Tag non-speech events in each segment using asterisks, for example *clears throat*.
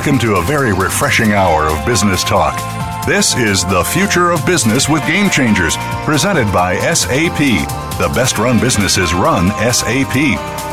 Welcome to a very refreshing hour of business talk. This is The Future of Business with Game Changers, presented by SAP. The best run businesses run SAP.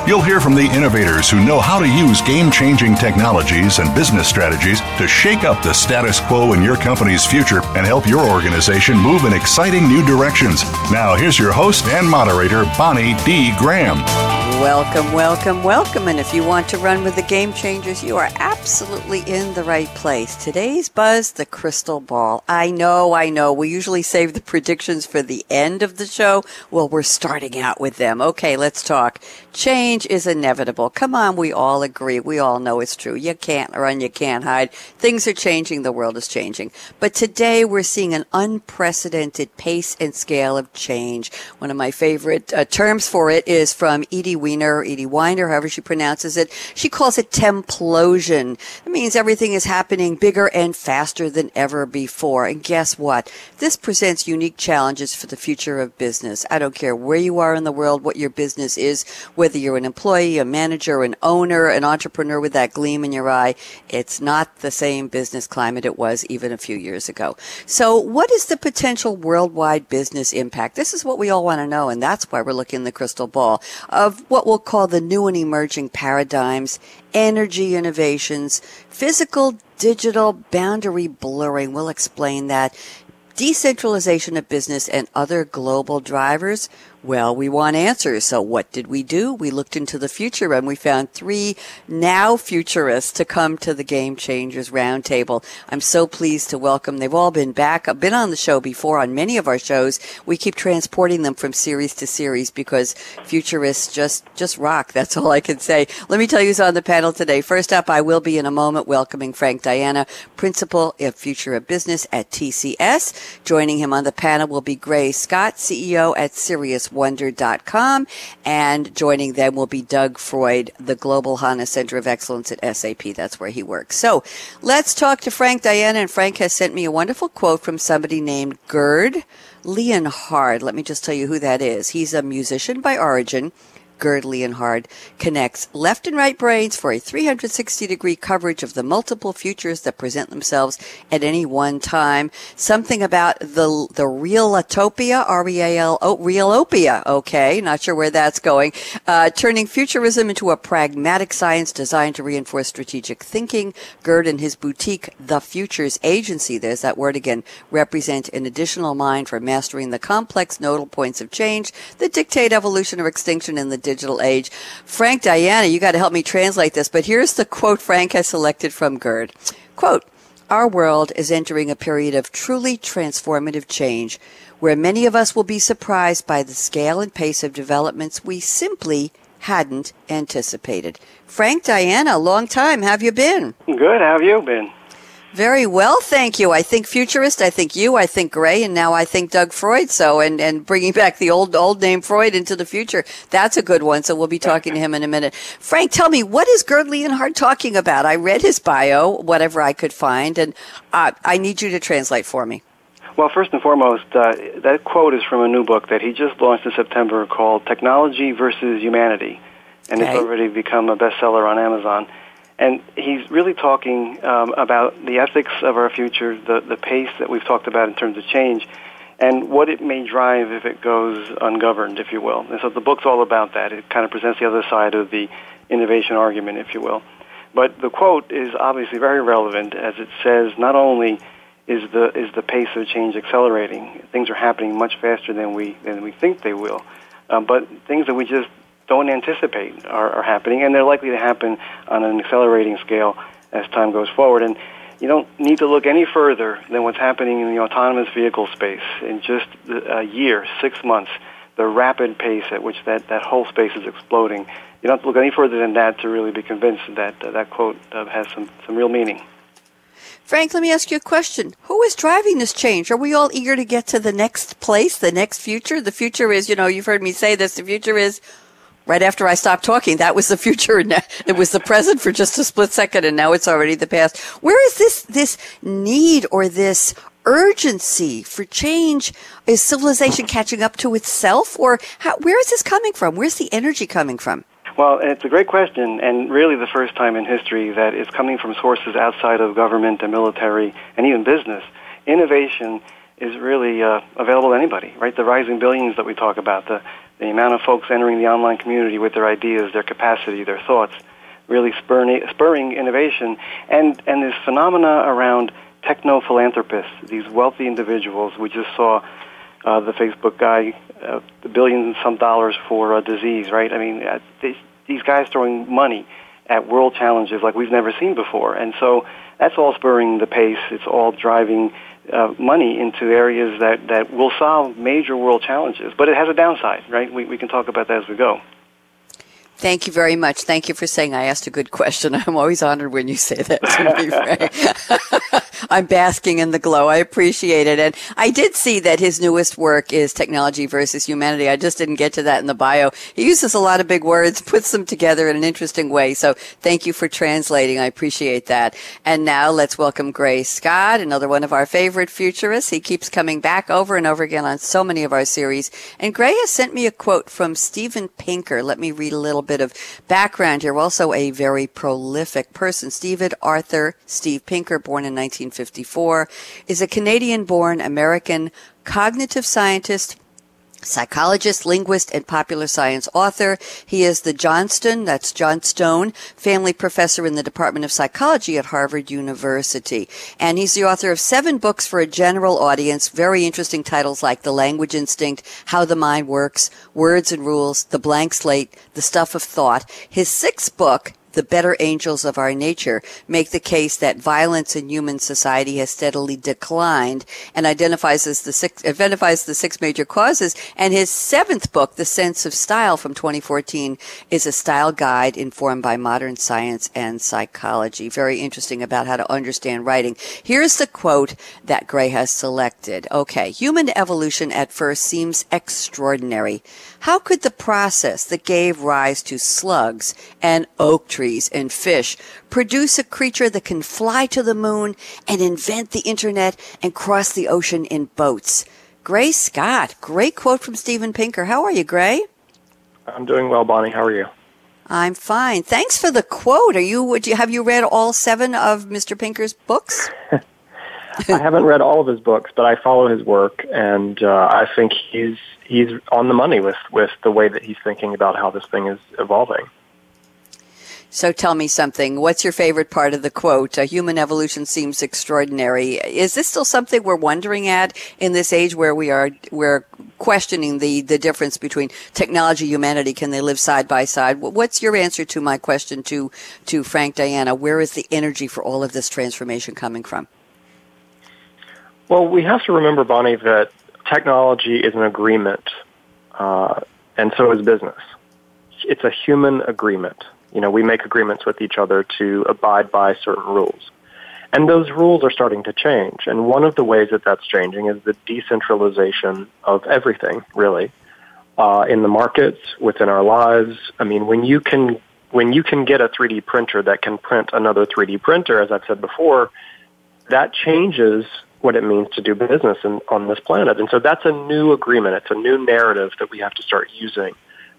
You'll hear from the innovators who know how to use game changing technologies and business strategies to shake up the status quo in your company's future and help your organization move in exciting new directions. Now, here's your host and moderator, Bonnie D. Graham. Welcome, welcome, welcome. And if you want to run with the game changers, you are absolutely in the right place. Today's buzz, the crystal ball. I know, I know. We usually save the predictions for the end of the show. Well, we're starting out with them. Okay, let's talk. Change is inevitable. Come on, we all agree. We all know it's true. You can't run, you can't hide. Things are changing, the world is changing. But today we're seeing an unprecedented pace and scale of change. One of my favorite uh, terms for it is from Edie Weiner, Edie Weiner, however she pronounces it. She calls it templosion. It means everything is happening bigger and faster than ever before. And guess what? This presents unique challenges for the future of business. I don't care where you are in the world, what your business is, whether you're an employee, a manager, an owner, an entrepreneur with that gleam in your eye. It's not the same business climate it was even a few years ago. So what is the potential worldwide business impact? This is what we all want to know. And that's why we're looking in the crystal ball of what we'll call the new and emerging paradigms, energy innovations, physical, digital, boundary blurring. We'll explain that. Decentralization of business and other global drivers. Well, we want answers. So what did we do? We looked into the future and we found three now futurists to come to the Game Changers Roundtable. I'm so pleased to welcome. They've all been back. I've been on the show before on many of our shows. We keep transporting them from series to series because futurists just, just rock. That's all I can say. Let me tell you who's on the panel today. First up, I will be in a moment welcoming Frank Diana, Principal of Future of Business at TCS. Joining him on the panel will be Gray Scott, CEO at Serious wonder.com. And joining them will be Doug Freud, the Global HANA Center of Excellence at SAP. That's where he works. So let's talk to Frank Diana. And Frank has sent me a wonderful quote from somebody named Gerd Leonhard. Let me just tell you who that is. He's a musician by origin. Gerd hard, connects left and right brains for a 360 degree coverage of the multiple futures that present themselves at any one time. Something about the the realtopia, R-E-A-L, oh, realopia. Okay, not sure where that's going. Uh, turning futurism into a pragmatic science designed to reinforce strategic thinking. Gerd and his boutique, The Futures Agency, there's that word again, represent an additional mind for mastering the complex nodal points of change that dictate evolution or extinction in the digital age. Frank Diana, you got to help me translate this, but here's the quote Frank has selected from Gerd. Quote, our world is entering a period of truly transformative change where many of us will be surprised by the scale and pace of developments we simply hadn't anticipated. Frank Diana, long time. Have you been? Good. How have you been? Very well, thank you. I think futurist. I think you. I think Gray, and now I think Doug Freud. So, and and bringing back the old old name Freud into the future. That's a good one. So we'll be talking to him in a minute. Frank, tell me what is Gerd Leonhard talking about? I read his bio, whatever I could find, and uh, I need you to translate for me. Well, first and foremost, uh, that quote is from a new book that he just launched in September called "Technology versus Humanity," and Okay. it's already become a bestseller on Amazon. And he's really talking um, about the ethics of our future, the, the pace that we've talked about in terms of change, and what it may drive if it goes ungoverned, if you will. And so the book's all about that. It kind of presents the other side of the innovation argument, if you will. But the quote is obviously very relevant as it says not only is the is the pace of change accelerating, things are happening much faster than we than we think they will, um, but things that we just don't anticipate are, are happening, and they're likely to happen on an accelerating scale as time goes forward. And you don't need to look any further than what's happening in the autonomous vehicle space in just a year, six months, the rapid pace at which that, that whole space is exploding. You don't have to look any further than that to really be convinced that uh, that quote uh, has some, some real meaning. Frank, let me ask you a question. Who is driving this change? Are we all eager to get to the next place, the next future? The future is, you know, you've heard me say this, the future is right after I stopped talking, that was the future. *laughs* and It was the present for just a split second, and now it's already the past. Where is this this need or this urgency for change? Is civilization catching up to itself, or how, where is this coming from? Where's the energy coming from? Well, it's a great question, and really the first time in history that it's coming from sources outside of government and military and even business. Innovation is really uh, available to anybody, right? The rising billions that we talk about, the, the amount of folks entering the online community with their ideas, their capacity, their thoughts, really spurring, spurring innovation, and, and this phenomena around techno philanthropists, these wealthy individuals. We just saw uh, the Facebook guy, uh, the billions and some dollars for a disease, right? I mean, uh, these guys throwing money at world challenges like we've never seen before. And so that's all spurring the pace. It's all driving uh, money into areas that, that will solve major world challenges. But it has a downside, right? We, we can talk about that as we go. Thank you very much. Thank you for saying I asked a good question. *laughs* I'm always honored when you say that to me, *laughs* *laughs* I'm basking in the glow. I appreciate it. And I did see that his newest work is Technology versus Humanity. I just didn't get to that in the bio. He uses a lot of big words, *laughs* puts them together in an interesting way. So thank you for translating. I appreciate that. And now let's welcome Gray Scott, another one of our favorite futurists. He keeps coming back over and over again on so many of our series. And Gray has sent me a quote from Steven Pinker. Let me read a little bit of background here. Also a very prolific person. Steven Arthur Steve Pinker, born in 1954, is a Canadian born American cognitive scientist psychologist, linguist, and popular science author. He is the Johnston, that's Johnstone, family professor in the Department of Psychology at Harvard University. And he's the author of seven books for a general audience, very interesting titles like The Language Instinct, How the Mind Works, Words and Rules, The Blank Slate, The Stuff of Thought. His sixth book, the better angels of our nature make the case that violence in human society has steadily declined and identifies the six, identifies the six major causes. And his seventh book, The Sense of Style from 2014 is a style guide informed by modern science and psychology. Very interesting about how to understand writing. Here's the quote that Gray has selected. Okay. Human evolution at first seems extraordinary. How could the process that gave rise to slugs and oak trees and fish produce a creature that can fly to the moon and invent the internet and cross the ocean in boats? Gray Scott, great quote from Steven Pinker. How are you, Gray? I'm doing well, Bonnie. How are you? I'm fine. Thanks for the quote. Are you? Would you have you read all seven of Mr. Pinker's books? *laughs* *laughs* I haven't read all of his books, but I follow his work, and uh, I think he's he's on the money with with the way that he's thinking about how this thing is evolving. So tell me something. What's your favorite part of the quote? human evolution seems extraordinary. Is this still something we're wondering at in this age where we are we're questioning the the difference between technology and humanity? Can they live side by side? What's your answer to my question to to Frank Diana? Where is the energy for all of this transformation coming from? Well, we have to remember, Bonnie, that technology is an agreement, uh, and so is business. It's a human agreement. You know, we make agreements with each other to abide by certain rules. And those rules are starting to change. And one of the ways that that's changing is the decentralization of everything, really, uh, in the markets, within our lives. I mean, when you can when you can get a 3D printer that can print another 3D printer, as I've said before, that changes what it means to do business in, on this planet. And so that's a new agreement. It's a new narrative that we have to start using.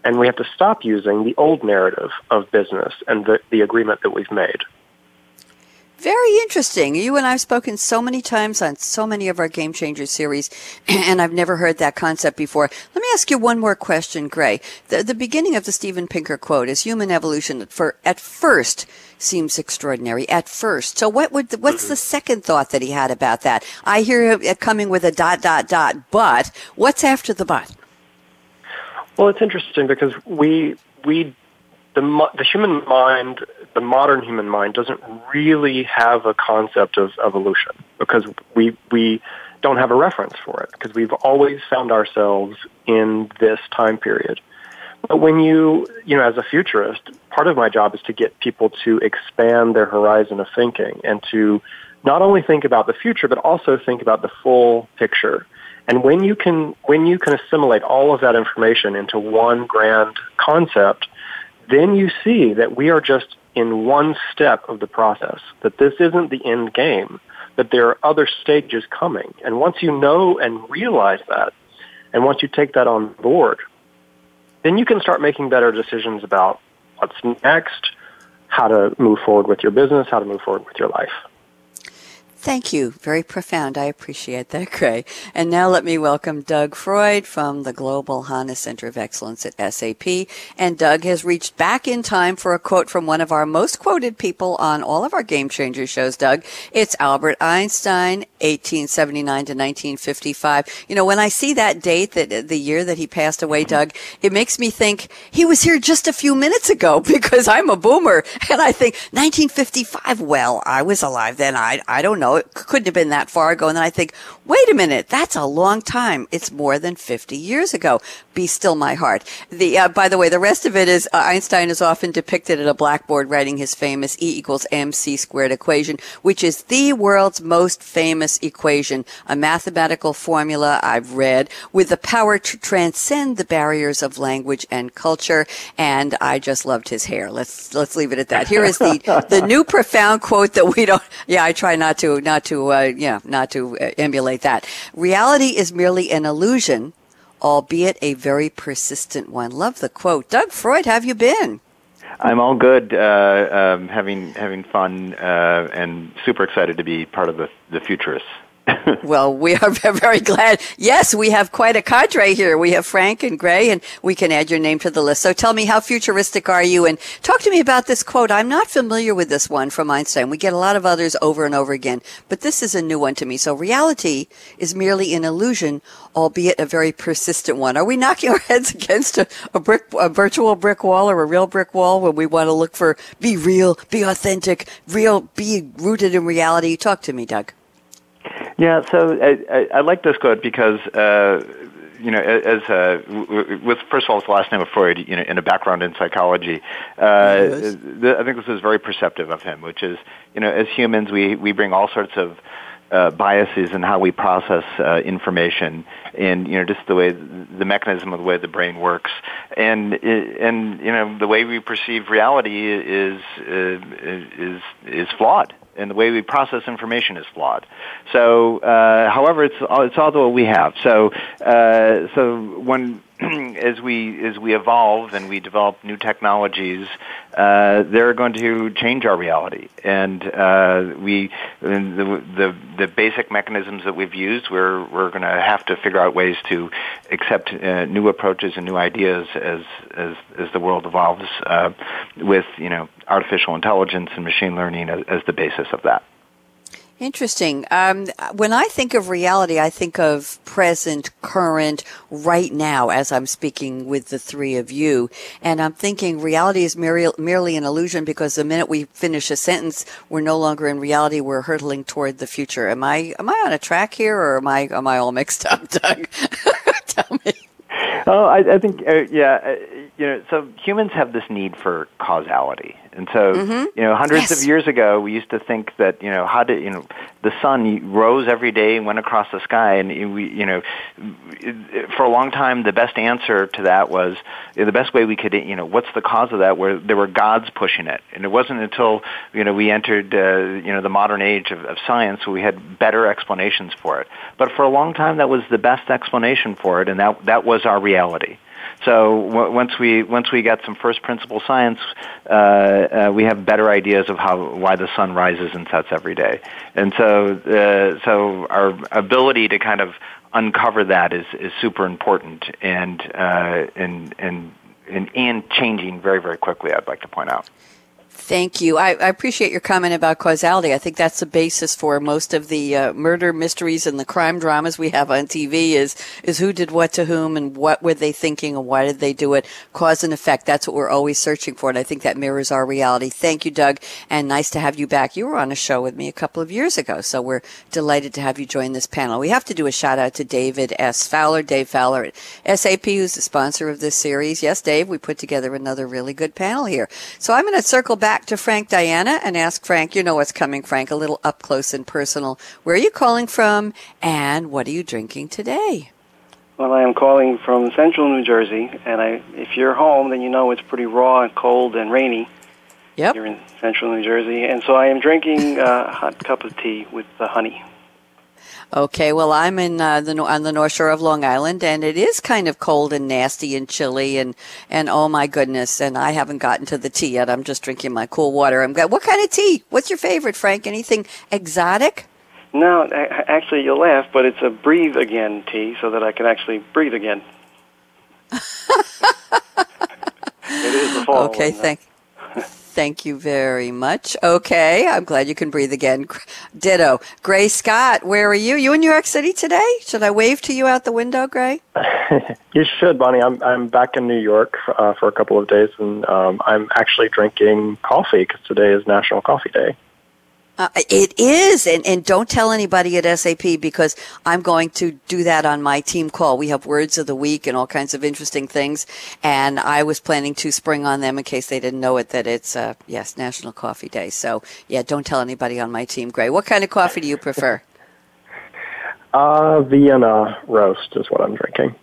And we have to stop using the old narrative of business and the, the agreement that we've made. Very interesting. You and I have spoken so many times on so many of our Game Changer series, *clears throat* and I've never heard that concept before. Let me ask you one more question, Gray. The, the beginning of the Steven Pinker quote is human evolution for, at first seems extraordinary at first. So what would, what's the mm-hmm. second thought that he had about that? I hear him uh, coming with a dot, dot, dot, but what's after the but? Well, it's interesting because we, we the the human mind, the modern human mind, doesn't really have a concept of evolution because we we don't have a reference for it because we've always found ourselves in this time period. But when you, you know, as a futurist, part of my job is to get people to expand their horizon of thinking and to not only think about the future, but also think about the full picture. And when you can, when you can assimilate all of that information into one grand concept, then you see that we are just in one step of the process, that this isn't the end game, that there are other stages coming. And once you know and realize that, and once you take that on board, then you can start making better decisions about what's next, how to move forward with your business, how to move forward with your life. Thank you. Very profound. I appreciate that, *laughs* Gray. And now let me welcome Doug Freud from the Global HANA Center of Excellence at SAP. And Doug has reached back in time for a quote from one of our most quoted people on all of our Game Changer shows, Doug. It's Albert Einstein, 1879 to 1955. You know, when I see that date, that the year that he passed away, Doug, it makes me think he was here just a few minutes ago *laughs* because I'm a boomer. And I think 1955, well, I was alive then. I, I don't know know, it couldn't have been that far ago. And then I think, wait a minute, that's a long time. It's more than 50 years ago. Be still my heart. The, uh, by the way, the rest of it is uh, Einstein is often depicted at a blackboard writing his famous E equals mc squared equation, which is the world's most famous equation, a mathematical formula I've read with the power to transcend the barriers of language and culture. And I just loved his hair. Let's, let's leave it at that. Here is the, the new profound quote that we don't, yeah, I try not to not to uh, yeah not to uh, emulate that. Reality is merely an illusion, albeit a very persistent one. Love the quote. Doug Freud, have you been? I'm all good, uh, um, having having fun, uh, and super excited to be part of the the futurists. *laughs* well, we are *laughs* very glad. Yes, we have quite a cadre here. We have Frank and Gray, and we can add your name to the list. So tell me, how futuristic are you? And talk to me about this quote. I'm not familiar with this one from Einstein. We get a lot of others over and over again, but this is a new one to me. So reality is merely an illusion, albeit a very persistent one. Are we knocking our *laughs* heads against a, a brick, a virtual brick wall or a real brick wall when we want to look for be real, be authentic, real, be rooted in reality? Talk to me, Doug. Yeah, so I, I, I like this quote because uh, you know, as uh, with first of all, it's the last name of Freud, you know, in a background in psychology, uh, yes. I think this is very perceptive of him, which is, you know, as humans, we we bring all sorts of uh, biases in how we process uh, information, and you know, just the way the mechanism of the way the brain works, and and you know, the way we perceive reality is uh, is is flawed and the way we process information is flawed. So, uh, however, it's all, it's all the what we have. So, uh, so when *clears throat* as we as we evolve and we develop new technologies, uh, they're going to change our reality. And uh, we the, the the basic mechanisms that we've used, we're we're going to have to figure out ways to accept uh, new approaches and new ideas as as as the world evolves, uh, with you know artificial intelligence and machine learning as, as the basis of that. Interesting. Um, when I think of reality, I think of present, current, right now, as I'm speaking with the three of you. And I'm thinking reality is merely, merely an illusion because the minute we finish a sentence, we're no longer in reality. We're hurtling toward the future. Am I, am I on a track here or am I, am I all mixed up, *laughs* Doug? Tell me. Oh, I, I think, uh, yeah, uh, you know, so humans have this need for causality. And so, mm-hmm. you know, hundreds yes. of years ago, we used to think that, you know, how did, you know, the sun rose every day and went across the sky. And we, you know, for a long time, the best answer to that was the best way we could, you know, what's the cause of that? Where there were gods pushing it. And it wasn't until, you know, we entered, uh, you know, the modern age of, of science where we had better explanations for it. But for a long time, that was the best explanation for it. And that, that was our reality. So w- once we once we get some first principle science, uh, uh, we have better ideas of how why the sun rises and sets every day, and so uh, so our ability to kind of uncover that is is super important and uh, and and and and changing very very quickly. I'd like to point out. Thank you. I, I, appreciate your comment about causality. I think that's the basis for most of the uh, murder mysteries and the crime dramas we have on TV is is who did what to whom and what were they thinking and why did they do it? Cause and effect. That's what we're always searching for, and I think that mirrors our reality. Thank you, Doug, and nice to have you back. You were on a show with me a couple of years ago, so we're delighted to have you join this panel. We have to do a shout out to David S. Fowler, Dave Fowler at SAP, who's the sponsor of this series. Yes, Dave, we put together another really good panel here. So I'm going to circle back back to Frank Diana and ask Frank, you know what's coming, Frank, a little up close and personal. Where are you calling from and what are you drinking today? Well, I am calling from central New Jersey, and I, if you're home, then you know it's pretty raw and cold and rainy. Yep. You're in central New Jersey, and so I am drinking uh, a hot cup of tea with the honey. Okay, well, I'm in uh, the on the North Shore of Long Island, and it is kind of cold and nasty and chilly, and and oh my goodness, and I haven't gotten to the tea yet. I'm just drinking my cool water. I'm what kind of tea? What's your favorite, Frank? Anything exotic? No, actually, you'll laugh, but it's a breathe again tea, so that I can actually breathe again. *laughs* it is the fall. Okay, thank. Thank you very much. Okay, I'm glad you can breathe again. Ditto. Gray Scott, where are you? You in New York City today? Should I wave to you out the window, Gray? *laughs* you should, Bonnie. I'm I'm back in New York uh, for a couple of days, and um, I'm actually drinking coffee because today is National Coffee Day. Uh, it is, and, and don't tell anybody at SAP because I'm going to do that on my team call. We have words of the week and all kinds of interesting things, and I was planning to spring on them in case they didn't know it that it's uh, yes National Coffee Day. So yeah, don't tell anybody on my team. Gray, what kind of coffee do you prefer? *laughs* Uh, Vienna roast is what I'm drinking.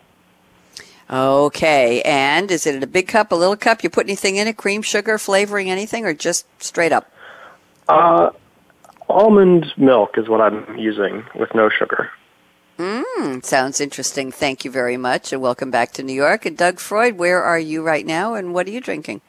Okay, and is it a big cup, a little cup? You put anything in it? Cream, sugar, flavoring, anything, or just straight up? Uh, almond milk is what I'm using with no sugar. Mm, sounds interesting. Thank you very much, and welcome back to New York. And Doug Freud, where are you right now, and what are you drinking?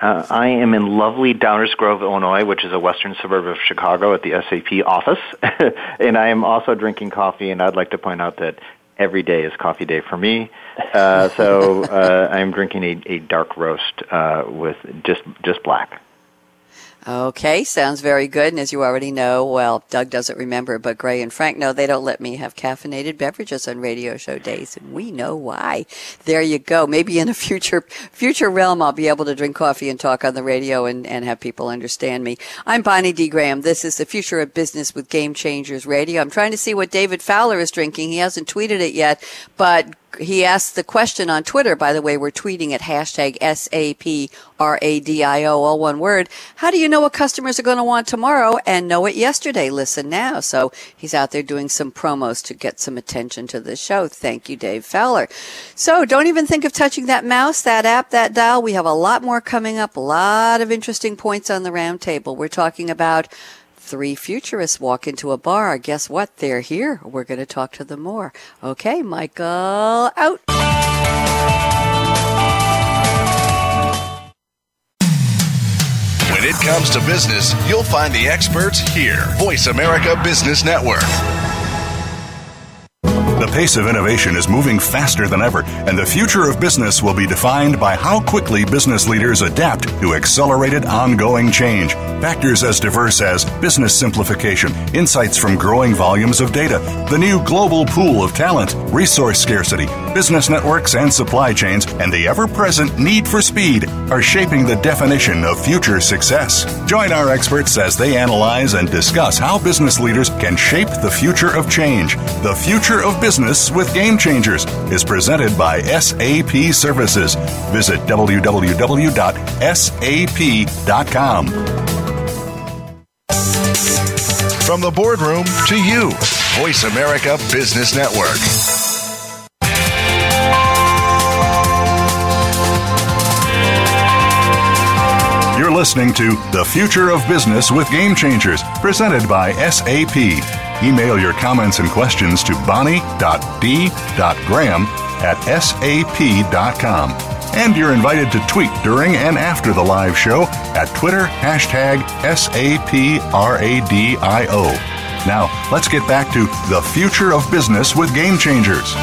Uh, I am in lovely Downers Grove, Illinois, which is a western suburb of Chicago at the SAP office. *laughs* and I am also drinking coffee, and I'd like to point out that every day is coffee day for me. Uh, so *laughs* uh, I'm drinking a, a dark roast uh, with just, just black. Okay, sounds very good. And as you already know, well, Doug doesn't remember, but Gray and Frank know they don't let me have caffeinated beverages on radio show days, and we know why. There you go. Maybe in a future future realm, I'll be able to drink coffee and talk on the radio and, and have people understand me. I'm Bonnie D. Graham. This is the future of business with Game Changers Radio. I'm trying to see what David Fowler is drinking. He hasn't tweeted it yet, but he asked the question on Twitter, by the way, we're tweeting at hashtag S-A-P-R-A-D-I-O, all one word. How do you know what customers are going to want tomorrow and know it yesterday? Listen now. So he's out there doing some promos to get some attention to the show. Thank you, Dave Fowler. So don't even think of touching that mouse, that app, that dial. We have a lot more coming up, a lot of interesting points on the roundtable. We're talking about three futurists walk into a bar. Guess what? They're here. We're going to talk to them more. Okay, Michael, out. When it comes to business, you'll find the experts here. Voice America Business Network. The pace of innovation is moving faster than ever, and the future of business will be defined by how quickly business leaders adapt to accelerated ongoing change. Factors as diverse as business simplification, insights from growing volumes of data, the new global pool of talent, resource scarcity, business networks and supply chains, and the ever present need for speed are shaping the definition of future success. Join our experts as they analyze and discuss how business leaders can shape the future of change. The future of business with Game Changers is presented by SAP Services. Visit www.sap.com. From the boardroom to you, Voice America Business Network. You're listening to The Future of Business with Game Changers, presented by SAP. Email your comments and questions to bonnie.d.graham at sap.com. And you're invited to tweet during and after the live show at Twitter hashtag SAPRADIO. Now, let's get back to the future of business with Game Changers.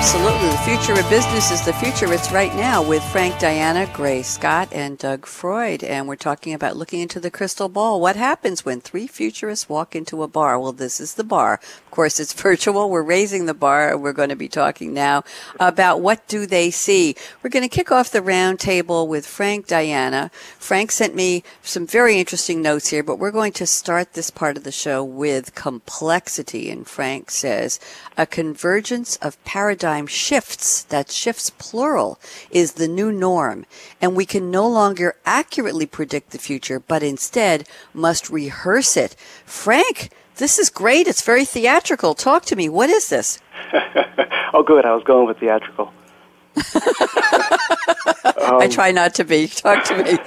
Absolutely. The future of business is the future. It's right now with Frank Diana, Gray Scott, and Doug Freud. And we're talking about looking into the crystal ball. What happens when three futurists walk into a bar? Well, this is the bar. Of course, it's *laughs* virtual. We're raising the bar. We're going to be talking now about what do they see. We're going to kick off the round table with Frank Diana. Frank sent me some very interesting notes here, but we're going to start this part of the show with complexity. And Frank says, a convergence of paradigm shifts, that shifts plural, is the new norm. And we can no longer accurately predict the future, but instead must rehearse it. Frank, this is great. It's very theatrical. Talk to me. What is this? *laughs* oh, good. I was going with theatrical. um, *laughs* I try not to be. Talk to me.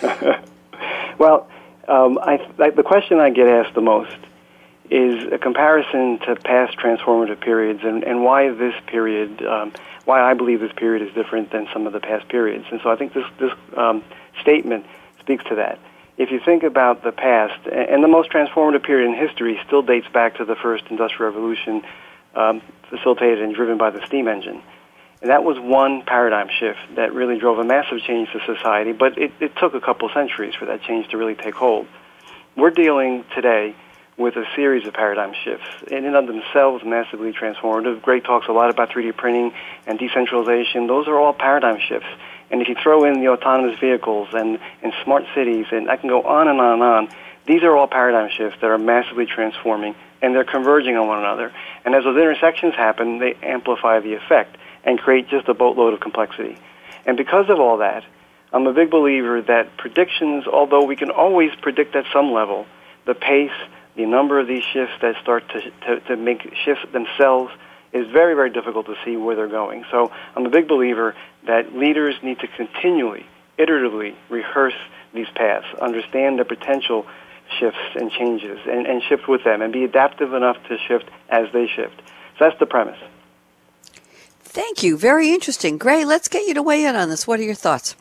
*laughs* well, um, I, I, the question I get asked the most is a comparison to past transformative periods and, and why this period, um, why I believe this period is different than some of the past periods. And so I think this, this um, statement speaks to that. If you think about the past, and the most transformative period in history still dates back to the first industrial revolution um, facilitated and driven by the steam engine. And that was one paradigm shift that really drove a massive change to society, but it, it took a couple centuries for that change to really take hold. We're dealing today with a series of paradigm shifts, in and of themselves massively transformative. Greg talks a lot about 3D printing and decentralization. Those are all paradigm shifts. And if you throw in the autonomous vehicles and, and smart cities, and I can go on and on and on, these are all paradigm shifts that are massively transforming, and they're converging on one another. And as those intersections happen, they amplify the effect and create just a boatload of complexity. And because of all that, I'm a big believer that predictions, although we can always predict at some level, the pace, the number of these shifts that start to, to, to make shifts themselves is very, very difficult to see where they're going. So I'm a big believer that leaders need to continually, iteratively rehearse these paths, understand the potential shifts and changes, and, and shift with them, and be adaptive enough to shift as they shift. So that's the premise. Thank you. Very interesting. Gray, let's get you to weigh in on this. What are your thoughts?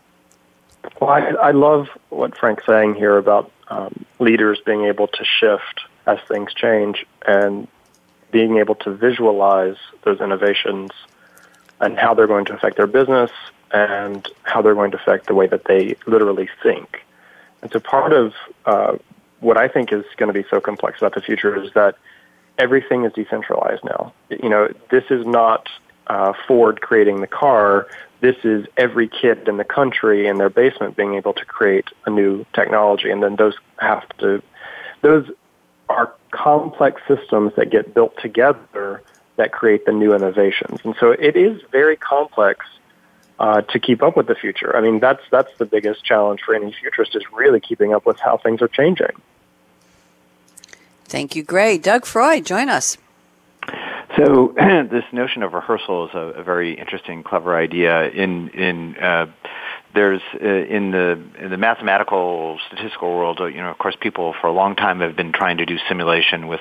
Well, I, I love what Frank's saying here about um, leaders being able to shift as things change and being able to visualize those innovations and how they're going to affect their business and how they're going to affect the way that they literally think. And so part of uh, what I think is going to be so complex about the future is that everything is decentralized now. You know, this is not uh, Ford creating the car this is every kid in the country in their basement being able to create a new technology, and then those have to, those are complex systems that get built together that create the new innovations. And so it is very complex uh, to keep up with the future. I mean, that's that's the biggest challenge for any futurist is really keeping up with how things are changing. Thank you, Gray. Doug Freud, join us. So *clears throat* this notion of rehearsal is a, a very interesting, clever idea. In in uh, there's uh, in the in the mathematical statistical world, uh, you know, of course, people for a long time have been trying to do simulation with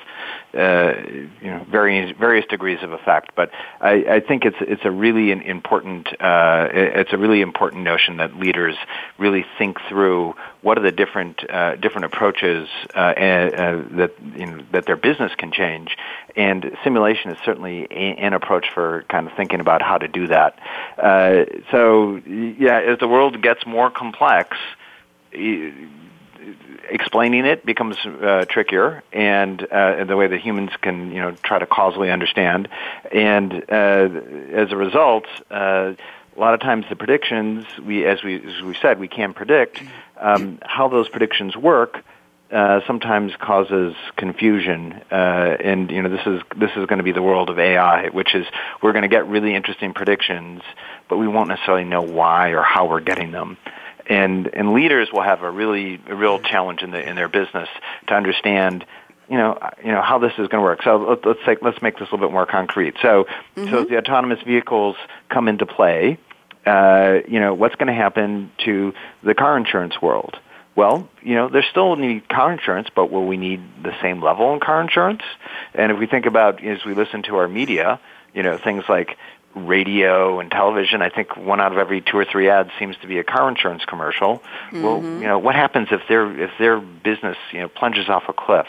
uh, you know various various degrees of effect. But I, I think it's it's a really important uh, it's a really important notion that leaders really think through what are the different uh, different approaches that you know, that their business can change, and simulation is certainly a, an approach for kind of thinking about how to do that. Uh, so yeah, as the world gets more complex explaining it becomes uh, trickier, and uh, the way that humans can, you know, try to causally understand, and uh, as a result, uh, a lot of times the predictions we, as we as we said, we can predict um, how those predictions work. Uh, sometimes causes confusion, uh, and you know this is this is going to be the world of AI, which is we're going to get really interesting predictions, but we won't necessarily know why or how we're getting them and and leaders will have a really a real challenge in the in their business to understand you know you know how this is going to work. So let's take let's make this a little bit more concrete. So mm-hmm. so the autonomous vehicles come into play, uh, you know what's going to happen to the car insurance world? Well, you know, there's still need car insurance, but will we need the same level in car insurance? And if we think about as we listen to our media, you know, things like radio and television. I think one out of every two or three ads seems to be a car insurance commercial. Mm-hmm. Well, you know, what happens if their if their business you know plunges off a cliff?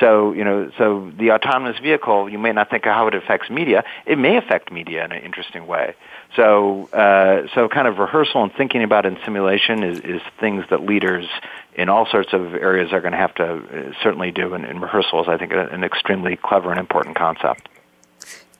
So you know, so the autonomous vehicle, you may not think of how it affects media. It may affect media in an interesting way. So, uh, so kind of rehearsal and thinking about in simulation is, is things that leaders in all sorts of areas are going to have to uh, certainly do. And, and rehearsal is, I think, an extremely clever and important concept.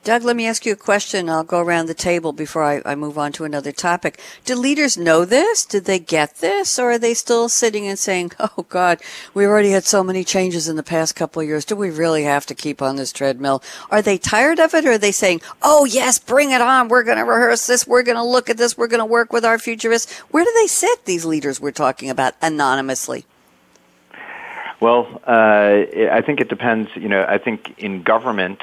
Doug, let me ask you a question. I'll go around the table before I, I, move on to another topic. Do leaders know this? Did they get this? Or are they still sitting and saying, *laughs* oh God, we already had so many changes in the past couple of years. Do we really have to keep on this treadmill? Are they tired of it? Or are they saying, oh yes, bring it on. We're going to rehearse this. We're going to look at this. We're going to work with our futurists. Where do they sit, these leaders we're talking about anonymously? Well, uh, I think it depends. You know, I think in government,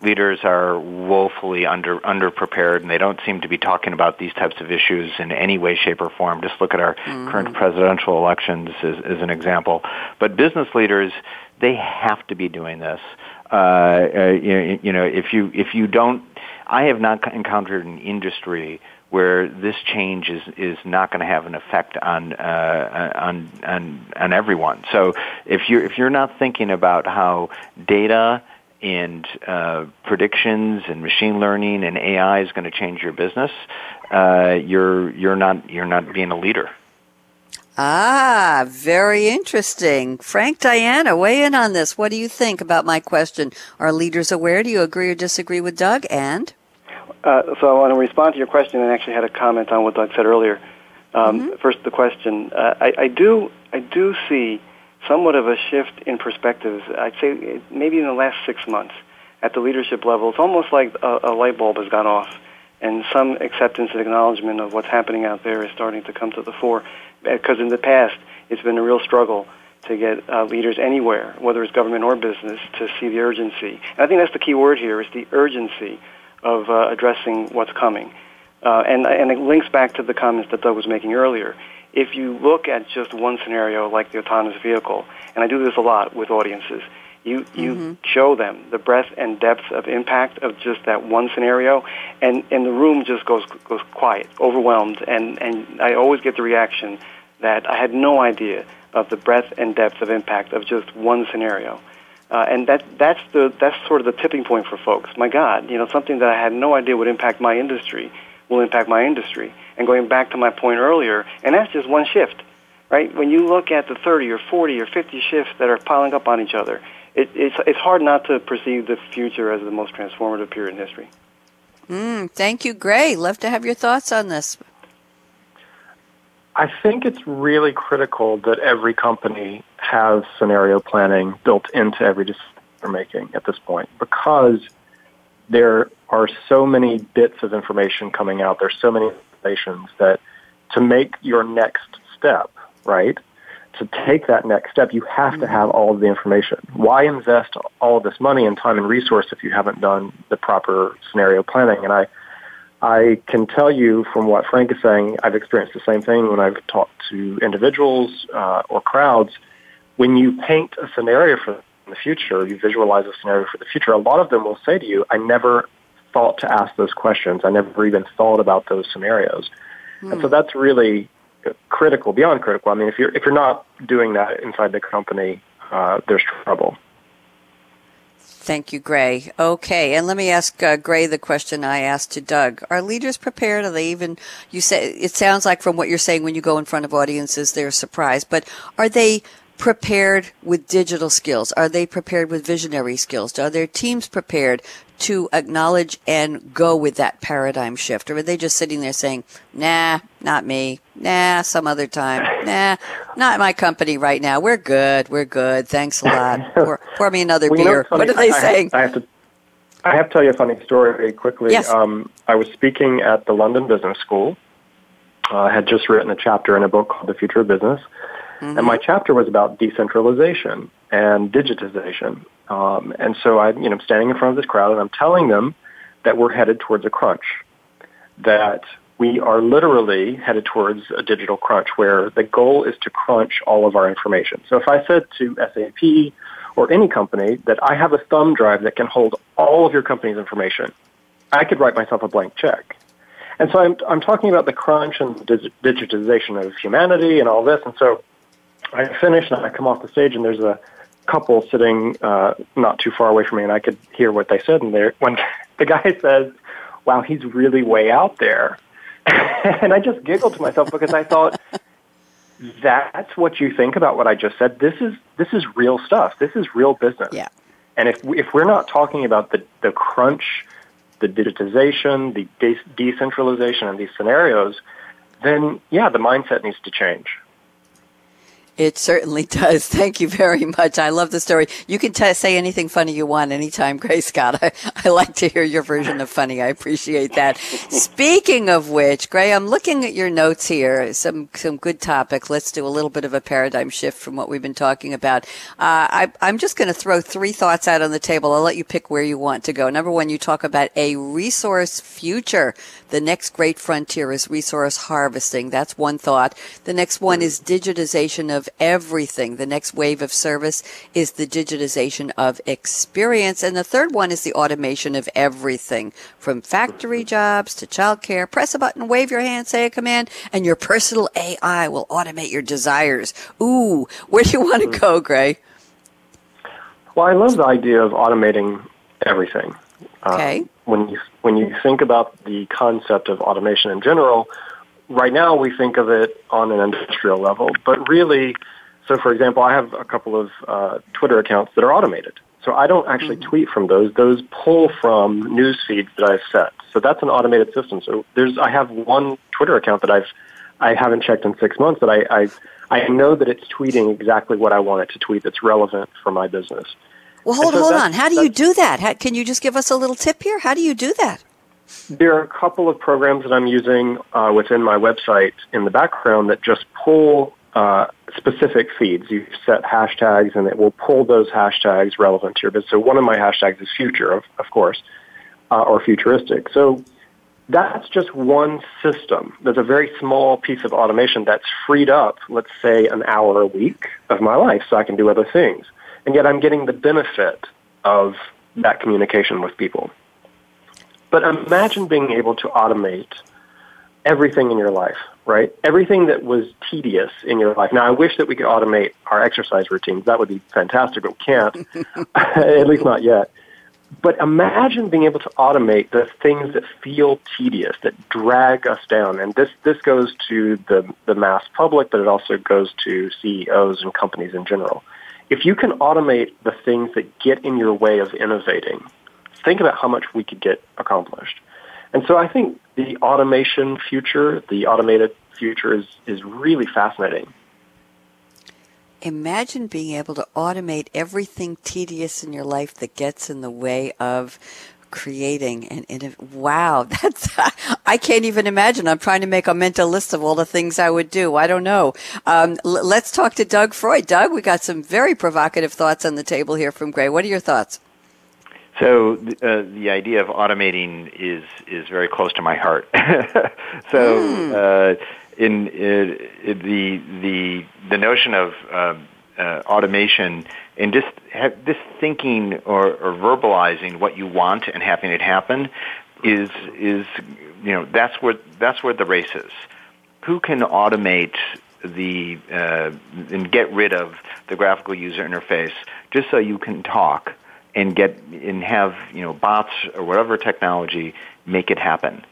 leaders are woefully under underprepared, and they don't seem to be talking about these types of issues in any way, shape, or form. Just look at our mm-hmm. current presidential elections as, as an example. But business leaders, they have to be doing this. Uh, uh, you, you know, if you if you don't, I have not encountered an industry where this change is is not going to have an effect on uh, on on on everyone. So if you if you're not thinking about how data and uh, predictions and machine learning and AI is going to change your business, uh, you're you're not you're not being a leader. Ah, very interesting. Frank, Diana, weigh in on this. What do you think about my question? Are leaders aware? Do you agree or disagree with Doug? And uh, so I want to respond to your question and actually had a comment on what Doug said earlier. Um, mm-hmm. First, the question. Uh, I, I do I do see somewhat of a shift in perspectives. I'd say maybe in the last six months at the leadership level. It's almost like a, a light bulb has gone off, and some acceptance and acknowledgement of what's happening out there is starting to come to the fore. Because in the past, it's been a real struggle to get uh, leaders anywhere, whether it's government or business, to see the urgency. And I think that's the key word here: is the urgency of uh, addressing what's coming. Uh, and, and it links back to the comments that Doug was making earlier if you look at just one scenario like the autonomous vehicle, and I do this a lot with audiences, you you mm-hmm. show them the breadth and depth of impact of just that one scenario, and and the room just goes goes quiet, overwhelmed, and and I always get the reaction that I had no idea of the breadth and depth of impact of just one scenario. Uh, and that that's the that's sort of the tipping point for folks. My God, you know, something that I had no idea would impact my industry will impact my industry. And going back to my point earlier, and that's just one shift, right? When you look at the 30 or 40 or 50 shifts that are piling up on each other, it, it's, it's hard not to perceive the future as the most transformative period in history. Mm, thank you, Gray. Love to have your thoughts on this. I think it's really critical that every company has scenario planning built into every decision they're making at this point because there are so many bits of information coming out. There's so many that to make your next step, right? To take that next step, you have mm-hmm. to have all of the information. Why invest all of this money and time and resource if you haven't done the proper scenario planning? And I, I can tell you from what Frank is saying, I've experienced the same thing when I've talked to individuals uh, or crowds. When you paint a scenario for the future, you visualize a scenario for the future, a lot of them will say to you, I never thought to ask those questions. I never even thought about those scenarios. Mm. And so hmm. that's really critical, beyond critical. I mean, if you're, if you're not doing that inside the company, uh, there's trouble. Thank you, Gray. Okay, and let me ask uh, Gray the question I asked to Doug. Are leaders prepared? Are they even? You say it sounds like from what you're saying when you go in front of audiences, they're surprised. But are they prepared with digital skills? Are they prepared with visionary skills? Are their teams prepared to acknowledge and go with that paradigm shift? Or are they just sitting there saying, nah, not me. Nah, some other time. Nah, not my company right now. We're good. We're good. Thanks a lot. *laughs* pour, pour me another well, beer. what are they I, saying? I have, to, I have to tell you a funny story very quickly. Yes. Um, I was speaking at the London Business School. Uh, I had just written a chapter in a book called The Future of Business. Mm-hmm. And my chapter was about decentralization and digitization. Um, and so I, you know, I'm standing in front of this crowd and I'm telling them that we're headed towards a crunch, that we are literally headed towards a digital crunch where the goal is to crunch all of our information. So if I said to SAP or any company that I have a thumb drive that can hold all of your company's information, I could write myself a blank check. And so I'm, I'm talking about the crunch and digitization of humanity and all this. And so I finish and I come off the stage and there's a couple sitting uh, not too far away from me and I could hear what they said and there when *laughs* the guy says, "Wow, he's really way out there," *laughs* and I just giggled to myself because I thought that's what you think about what I just said. This is this is real stuff. This is real business. Yeah. And if if we're not talking about the the crunch, the digitization, the de- decentralization and these scenarios, then yeah, the mindset needs to change. It certainly *laughs* does. Thank you very much. I love the story. You can t- say anything funny you want anytime, *laughs* Gray Scott. I, I like to hear your version of funny. I appreciate that. *laughs* Speaking of which, Gray, I'm looking at your notes here. Some some good topic. Let's do a little bit of a paradigm shift from what we've been talking about. Uh, I, I'm just going to throw three thoughts out on the table. I'll let you pick where you want to go. Number one, you talk about a resource future. The next great frontier is resource harvesting. That's one thought. The next one is digitization of everything. The next wave of service is the digitization of experience. And the third one is the automation of everything from factory jobs to childcare. Press a button, wave your hand, say a command, and your personal AI will automate your desires. Ooh, where do you want to go, Gray? Well, I love the idea of automating everything. Okay. Uh, when you when you think about the concept of automation in general, right now we think of it on an industrial level, but really, so for example, I have a couple of uh, Twitter accounts that are automated. So I don't actually mm-hmm. tweet from those; those pull from news feeds that I've set. So that's an automated system. So there's I have one Twitter account that I've I haven't checked in six months that I I, I know that it's tweeting exactly what I want it to tweet that's relevant for my business. Well, hold so hold on. How do you do that? How, can you just give us a little tip here? How do you do that? There are a couple of programs that I'm using uh, within my website in the background that just pull uh, specific feeds. You set hashtags, and it will pull those hashtags relevant to your business. So one of my hashtags is future, of, of course, uh, or futuristic. So that's just one system. There's a very small piece of automation that's freed up, let's say, an hour a week of my life so I can do other things. And yet I'm getting the benefit of that communication with people. But imagine being able to automate everything in your life, right? Everything that was tedious in your life. Now, I wish that we could automate our exercise routines. That would be fantastic, but we can't, *laughs* *laughs* at least not yet. But imagine being able to automate the things that feel tedious, that drag us down. And this, this goes to the, the mass public, but it also goes to CEOs and companies in general. If you can automate the things that get in your way of innovating, think about how much we could get accomplished. And so I think the automation future, the automated future is, is really fascinating. Imagine being able to automate everything tedious in your life that gets in the way of creating and, wow *laughs* that's i can't even imagine. I'm trying to make a mental list of all the things i would do. I don't know. Um, l- let's talk to doug freud. Doug we got some very provocative thoughts on the table here from gray. What are your thoughts so uh, the idea of automating is is very close to my heart. *laughs* so mm. uh, in, in, the the the notion of um, uh, automation and just have this thinking or, or verbalizing what you want and having it happen is is you know that's where that's where the race is. Who can automate the uh, and get rid of the graphical user interface just so you can talk and get and have you know bots or whatever technology make it happen.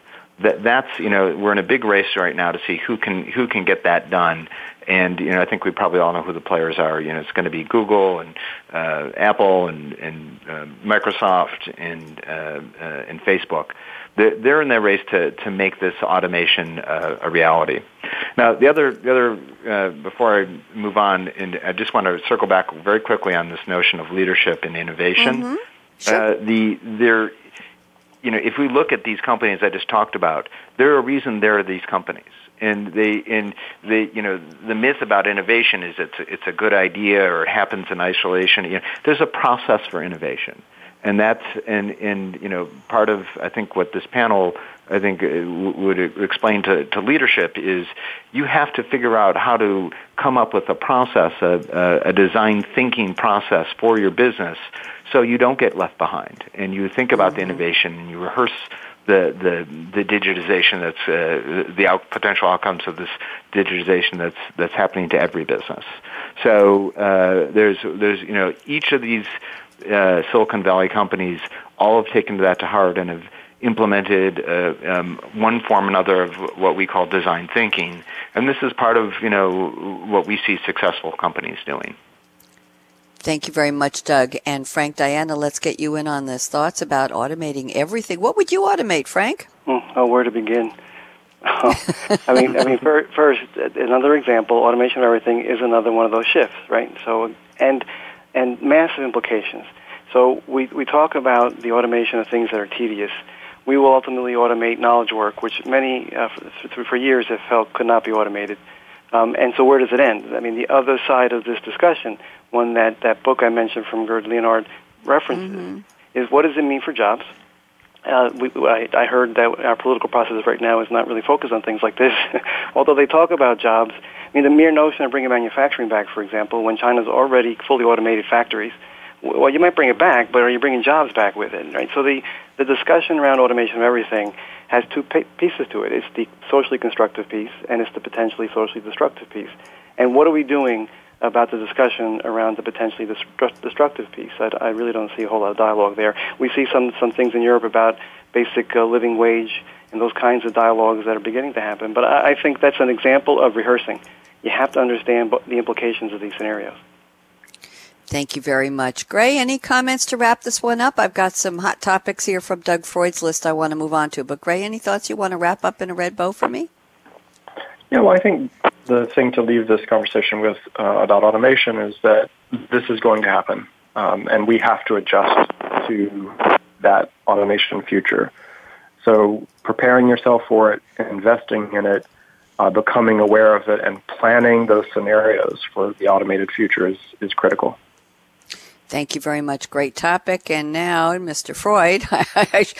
That that's you know we're in a big race right now to see who can who can get that done. And you know I think we probably all know who the players are. You know it's going to be Google and uh, Apple and and uh, Microsoft and uh, uh, and Facebook they're in their race to, to make this automation uh, a reality. Now, the other, the other uh, before I move on, and I just want to circle back very quickly on this notion of leadership and innovation. Mm-hmm. Sure. Uh, the there, you know, if we look at these companies I just talked about, there are a reason there are these companies. And they, and they, you know, the myth about innovation is it's a, it's a good idea or it happens in isolation. You know, there's a process for innovation and that's and and you know part of I think what this panel I think uh, would explain to, to leadership is you have to figure out how to come up with a process, a, a design thinking process for your business, so you don't get left behind, and you think about mm-hmm. the innovation and you rehearse the the the digitization that's uh, the out, potential outcomes of this digitization that's that's happening to every business. So uh, there's there's you know each of these uh, Silicon Valley companies all have taken that to heart and have implemented uh, um, one form or another of what we call design thinking. And this is part of you know what we see successful companies doing. Thank you very much, Doug. And Frank, Diana, let's get you in on this. Thoughts about automating everything. What would you automate, Frank? Hmm, oh, where to begin? I mean, I mean, first, another example, automation of everything is another one of those shifts, right? So, and and massive implications. So we we talk about the automation of things that are tedious. We will ultimately automate knowledge work, which many uh, for, for years have felt could not be automated. Um, and so, where does it end? I mean, the other side of this discussion, one that that book I mentioned from Gerd Leonhard references, mm-hmm. is what does it mean for jobs? Uh, we, I, I heard that our political process right now is not really focused on things like this, *laughs* although they talk about jobs. I mean, the mere notion of bringing manufacturing back, for example, when China's already fully automated factories, well, you might bring it back, but are you bringing jobs back with it, right? So the, the discussion around automation of everything has two pieces to it. It's the socially constructive piece, and it's the potentially socially destructive piece. And what are we doing about the discussion around the potentially destructive piece. I, I, really don't see a whole lot of dialogue there. We see some, some things in Europe about basic uh, living wage and those kinds of dialogues that are beginning to happen. But I, I think that's an example of rehearsing. You have to understand the implications of these scenarios. Thank you very much. Gray, any comments to wrap this one up? I've got some hot topics here from Doug Freud's list I want to move on to. But Gray, any thoughts you want to wrap up in a red bow for me? Yeah, well, I think the thing to leave this conversation with uh, about automation is that this is going to happen, um, and we have to adjust to that automation future. So preparing yourself for it, investing in it, uh, becoming aware of it, and planning those scenarios for the automated future is, is critical. Thank you very much. Great topic. And now, Mr. Freud,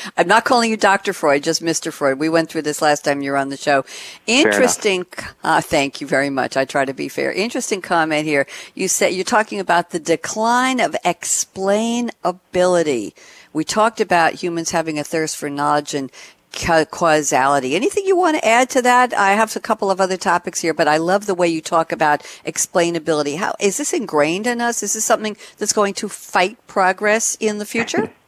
*laughs* I'm not calling you Dr. Freud, just Mr. Freud. We went through this last time you were on the show. Interesting. Uh, thank you very much. I try to be fair. Interesting comment here. You said you're talking about the decline of explainability. We talked about humans having a thirst for knowledge and causality. Anything you want to add to that? I have a couple of other topics here, but I love the way you talk about explainability. How is this ingrained in us? Is this something that's going to fight progress in the future? *laughs*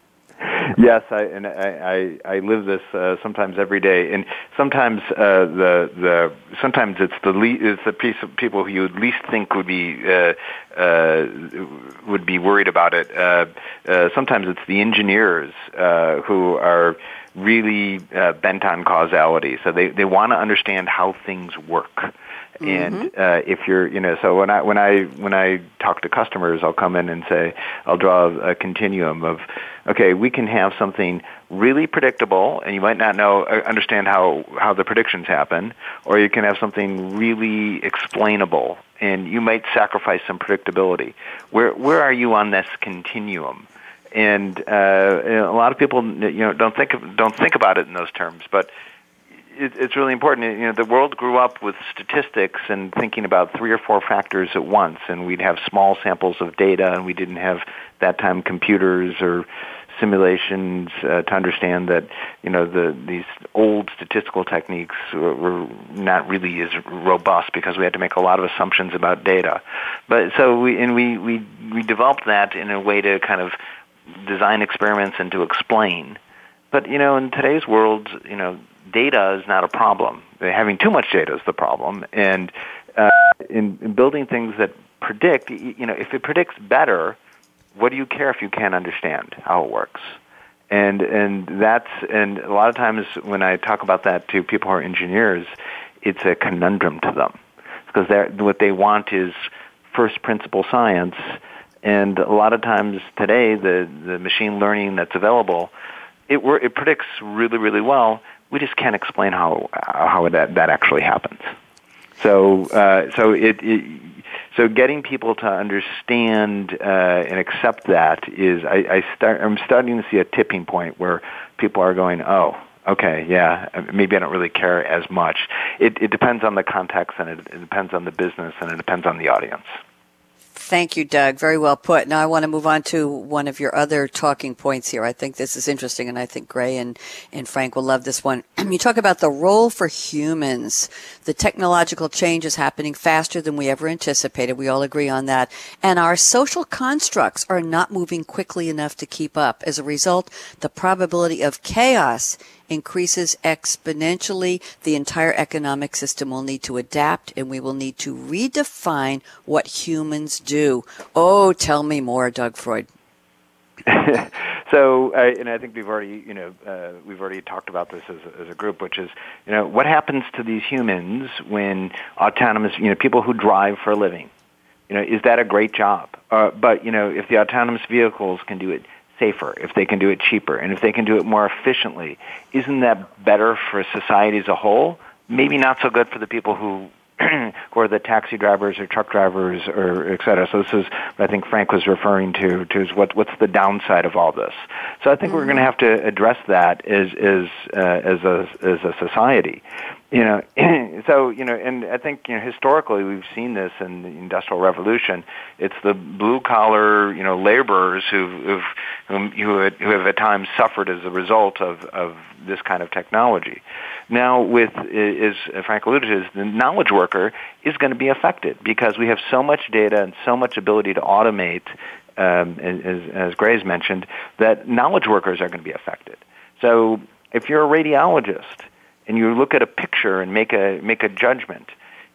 Yes, I and I, I, I live this uh, sometimes every day, and sometimes uh, the the sometimes it's the le- it's the piece of people who you would least think would be uh, uh, would be worried about it. Uh, uh, sometimes it's the engineers uh, who are really uh, bent on causality. So they, they want to understand how things work. Mm-hmm. And uh, if you're, you know, so when I when I when I talk to customers, I'll come in and say, I'll draw a continuum of, okay, we can have something really predictable, and you might not know uh, understand how how the predictions happen, or you can have something really explainable, and you might sacrifice some predictability. Where where are you on this continuum? And uh, a lot of people you know don't think don't think about it in those terms, but it, it's really important. You know, the world grew up with statistics and thinking about three or four factors at once, and we'd have small samples of data, and we didn't have that time computers or simulations uh, to understand that you know the these old statistical techniques were, were not really as robust because we had to make a lot of assumptions about data. But so we and we we we developed that in a way to kind of design experiments and to explain. But you know, in today's world, you know, data is not a problem. Having too much data is the problem, and uh, in, in building things that predict, you know, if it predicts better, what do you care if you can't understand how it works? And and that's and a lot of times when I talk about that to people who are engineers, it's a conundrum to them because what they want is first principle science and a lot of times today, the, the machine learning that's available, it, it predicts really, really well. We just can't explain how, how that, that actually happens. So, uh, so it, it, so getting people to understand uh, and accept that is, I, I start, I'm starting to see a tipping point where people are going, oh, okay, yeah, maybe I don't really care as much. It, it depends on the context and it, it depends on the business and it depends on the audience. Thank you, Doug. Very well put. Now I want to move on to one of your other talking points here. I think this is interesting, and I think Gray and, and Frank will love this one. *clears throat* you talk about the role for humans. The technological change is happening faster than we ever anticipated. We all agree on that. And our social constructs are not moving quickly enough to keep up. As a result, the probability of chaos increases exponentially, the entire economic system will need to adapt and we will need to redefine what humans do. Oh, tell me more, Doug Freud. *laughs* So, and I think we've already, you know, uh, we've already talked about this as a, as a group, which is, you know, what happens to these humans when autonomous, you know, people who drive for a living, you know, is that a great job? Uh, but you know, if the autonomous vehicles can do it safer, if they can do it cheaper, and if they can do it more efficiently, isn't that better for society as a whole? Maybe not so good for the people who *clears throat* who are the taxi drivers or truck drivers or et cetera. So this is what I think Frank was referring to, to is what, what's the downside of all this. So I think mm-hmm. we're going to have to address that as, as, uh, as, a, as a society you know *clears throat* so you know and i think you know historically we've seen this in the industrial revolution. It's the blue collar you know laborers who've, who've who, who have at times suffered as a result of of this kind of technology. Now with as frank alluded to the knowledge worker is going to be affected because we have so much data and so much ability to automate um, as, as gray's mentioned that knowledge workers are going to be affected. So if you're a radiologist and you look at a picture and make a make a judgment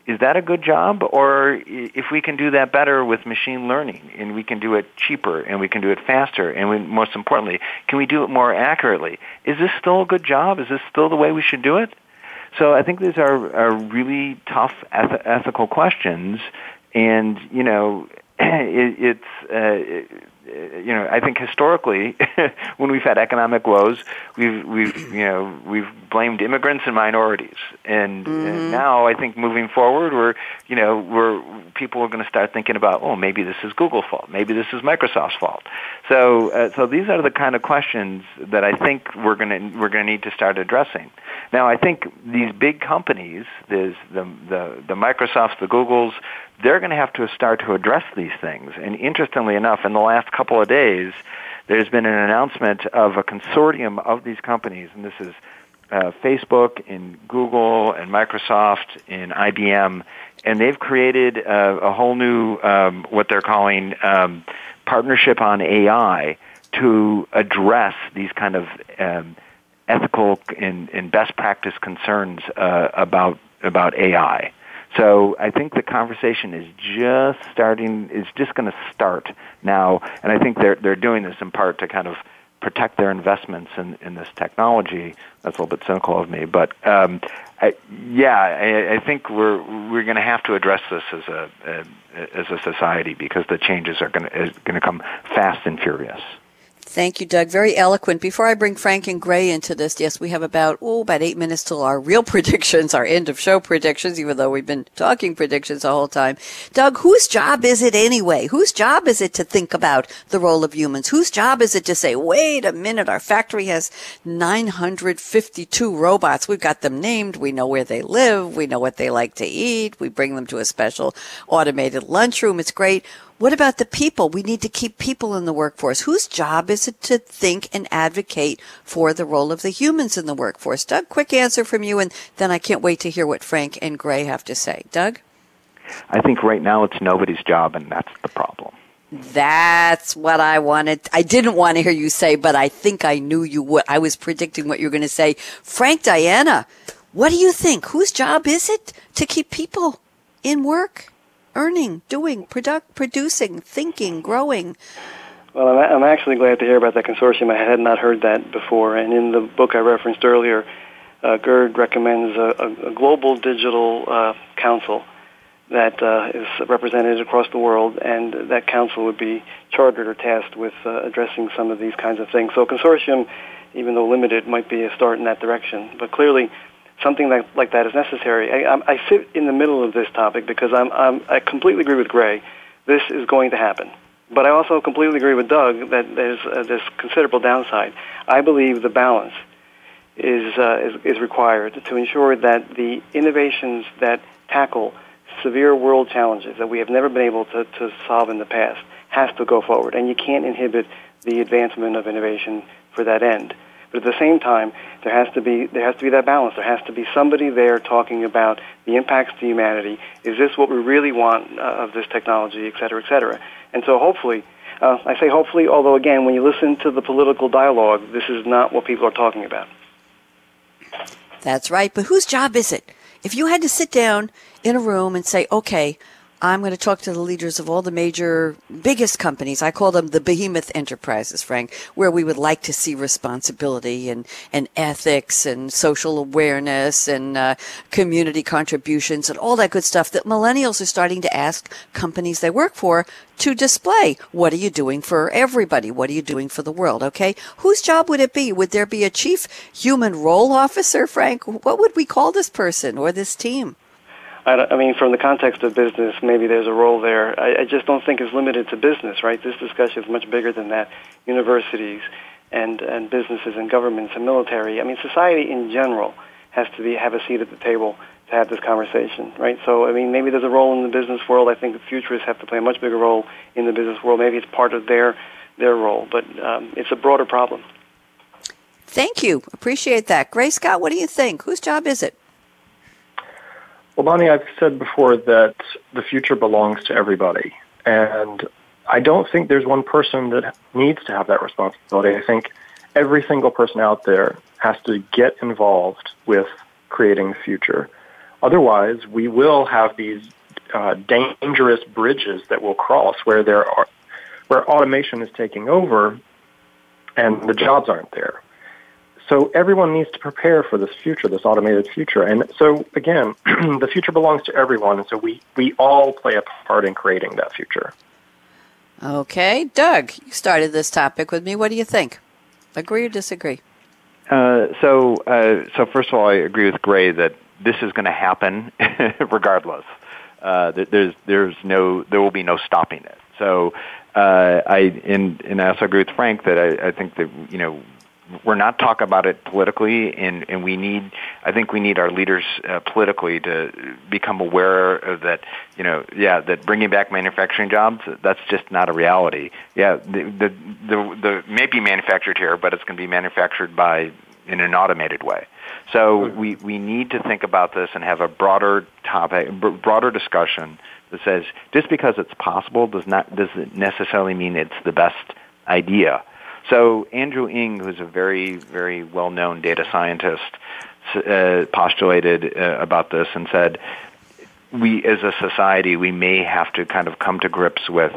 is that a good job? Or if we can do that better with machine learning and we can do it cheaper and we can do it faster and we, most importantly can we do it more accurately? Is this still a good job? Is this still the way we should do it? So i think these are, are really tough eth- ethical questions. And you know *clears throat* it, it's uh, you know, I think historically, *laughs* when we've had economic woes, we've we've you know we've blamed immigrants and minorities, and, mm-hmm. and now I think moving forward, we're you know we're people are going to start thinking about, oh, maybe this is Google's fault, maybe this is Microsoft's fault. So uh, so these are the kind of questions that I think we're going to we're going to need to start addressing. Now, I think these big companies, there's the the the Microsofts, the Googles, they're going to have to start to address these things. And interestingly enough, in the last couple of days, there's been an announcement of a consortium of these companies, and this is uh, Facebook and Google and Microsoft and IBM, and they've created uh, a whole new um, what they're calling um, partnership on AI to address these kind of um, ethical and, and, best practice concerns uh, about about AI. So I think the conversation is just starting. Is just going to start now, and I think they're they're doing this in part to kind of protect their investments in, in this technology. That's a little bit cynical of me, but um, I, yeah, I, I think we're we're going to have to address this as a, a as a society because the changes are going to going to come fast and furious. Thank you, Doug. Very eloquent. Before I bring Frank and Gray into this, yes, we have about, oh, about eight minutes till our real *laughs* predictions, our end of show predictions, even though we've been talking predictions the whole time. Doug, whose job is it anyway? Whose job is it to think about the role of humans? Whose job is it to say, wait a minute, our factory has 952 robots. We've got them named. We know where they live. We know what they like to eat. We bring them to a special automated lunchroom. It's great. What about the people? We need to keep people in the workforce. Whose job is it to think and advocate for the role of the humans in the workforce? Doug, quick answer from you, and then I can't wait to hear what Frank and Gray have to say. Doug? I think right now it's nobody's job, and that's the problem. That's what I wanted. I didn't want to hear you say, but I think I knew you would. I was predicting what you were going to say. Frank, Diana, what do you think? Whose job is it to keep people in work? Earning, doing, product, producing, thinking, growing. Well, I'm, actually glad to hear about that consortium. I had not heard that before. And in the book I referenced earlier, uh, GERD recommends a, a, a global digital uh, council that uh, is represented across the world, and that council would be chartered or tasked with uh, addressing some of these kinds of things. So, a consortium, even though limited, might be a start in that direction. But clearly, something like, like that is necessary. I, I, sit in the middle of this topic because I'm, I'm, I completely agree with Gray. This is going to happen. But I also completely agree with Doug that there's uh, this considerable downside. I believe the balance is, uh, is, is required to ensure that the innovations that tackle severe world challenges that we have never been able to, to solve in the past has to go forward. And you can't inhibit the advancement of innovation for that end. But at the same time, there has to be there has to be that balance. There has to be somebody there talking about the impacts to humanity. Is this what we really want uh, of this technology, et cetera, et cetera? And so hopefully, uh, I say hopefully, although again, when you listen to the political dialogue, this is not what people are talking about. That's right. But whose job is it? If you had to sit down in a room and say, okay, I'm going to talk to the leaders of all the major, biggest companies. I call them the behemoth enterprises, Frank, where we would like to see responsibility and, and ethics and social awareness and uh, community contributions and all that good stuff that millennials are starting to ask companies they work for to display. What are you doing for everybody? What are you doing for the world? Okay. Whose job would it be? Would there be a chief human role officer, Frank? What would we call this person or this team? I, I mean, from the context of business, maybe there's a role there. I, I just don't think it's limited to business, right? This discussion is much bigger than that. Universities and, and businesses and governments and military. I mean, society in general has to be have a seat at the table to have this conversation, right? So, I mean, maybe there's a role in the business world. I think the futurists have to play a much bigger role in the business world. Maybe it's part of their their role, but um, it's a broader problem. Thank you. Appreciate that. Gray Scott, what do you think? Whose job is it? Well, Bonnie, I've said before that the future belongs to everybody. And I don't think there's one person that needs to have that responsibility. I think every single person out there has to get involved with creating the future. Otherwise, we will have these uh, dangerous bridges that we'll cross where there are where automation is taking over and the jobs aren't there. So everyone needs to prepare for this future, this automated future. And so again, *clears throat* the future belongs to everyone, and so we, we all play a part in creating that future. Okay. Doug, you started this topic with me. What do you think? Agree or disagree? Uh, so, uh, so first of all, I agree with Gray that this is going to happen *laughs* regardless. Uh, there's, there's no, there will be no stopping it. So, uh, I, and, and I also agree with Frank that I, I think that, you know, we're not talking about it politically, and, and we need, I think we need our leaders uh, politically to become aware of that, you know, yeah, that bringing back manufacturing jobs, that's just not a reality. Yeah, the, the, the, the may be manufactured here, but it's going to be manufactured by, in an automated way. So we, we need to think about this and have a broader topic, broader discussion that says just because it's possible does not doesn't necessarily mean it's the best idea so Andrew Ng, who's a very, very well-known data scientist, uh, postulated uh, about this and said, we as a society, we may have to kind of come to grips with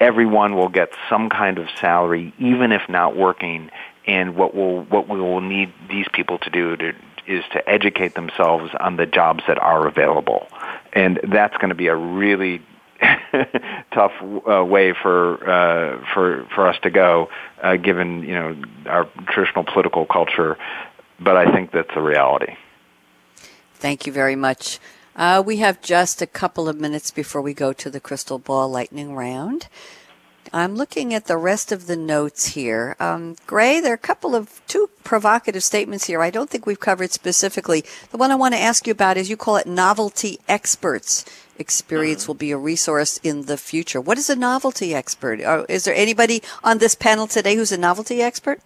everyone will get some kind of salary, even if not working, and what will what we will need these people to do to, is to educate themselves on the jobs that are available, and that's going to be a really *laughs* tough uh, way for uh, for for us to go, uh, given you know our traditional political culture. But I think that's a reality. Thank you very much. Uh, we have just a couple of minutes before we go to the crystal ball lightning round. I'm looking at the rest of the notes here. Um, Gray, there are a couple of two provocative statements here I don't think we've covered specifically. The one I want to ask you about is you call it novelty experts experience will be a resource in the future. What is a novelty expert? Uh, is there anybody on this panel today who's a novelty expert?